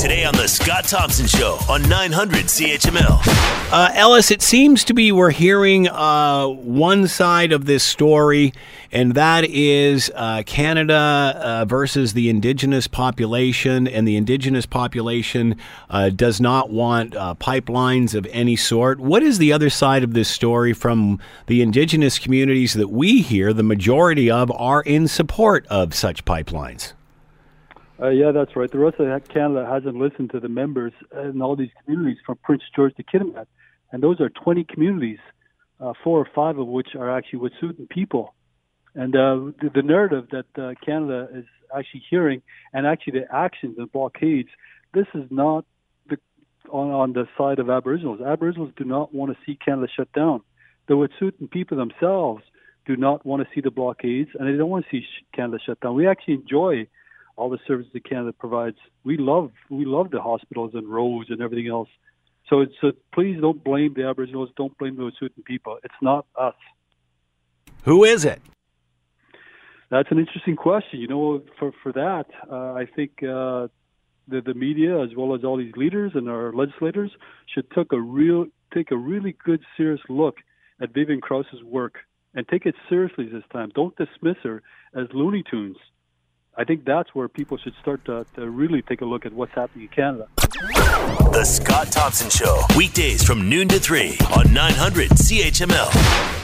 Today on The Scott Thompson Show on 900 CHML. Uh, Ellis, it seems to be we're hearing uh, one side of this story, and that is uh, Canada uh, versus the Indigenous population, and the Indigenous population uh, does not want uh, pipelines of any sort. What is the other side of this story from the Indigenous communities that we hear? The majority of are in support of such pipelines. Uh, yeah, that's right. The rest of Canada hasn't listened to the members in all these communities from Prince George to Kitimat, and those are 20 communities, uh, four or five of which are actually Wet'suwet'en people. And uh, the, the narrative that uh, Canada is actually hearing, and actually the actions and blockades, this is not the, on, on the side of Aboriginals. Aboriginals do not want to see Canada shut down. The Wet'suwet'en people themselves do not want to see the blockades, and they don't want to see Canada shut down. We actually enjoy all the services that Canada provides. We love we love the hospitals and roads and everything else. So so please don't blame the Aboriginals. Don't blame the Wet'suwet'en people. It's not us. Who is it? That's an interesting question. You know, for for that, uh, I think uh, the the media as well as all these leaders and our legislators should take a real take a really good serious look at Vivian Krause's work and take it seriously this time. Don't dismiss her as Looney Tunes. I think that's where people should start to, to really take a look at what's happening in Canada. The Scott Thompson Show, weekdays from noon to 3 on 900 CHML.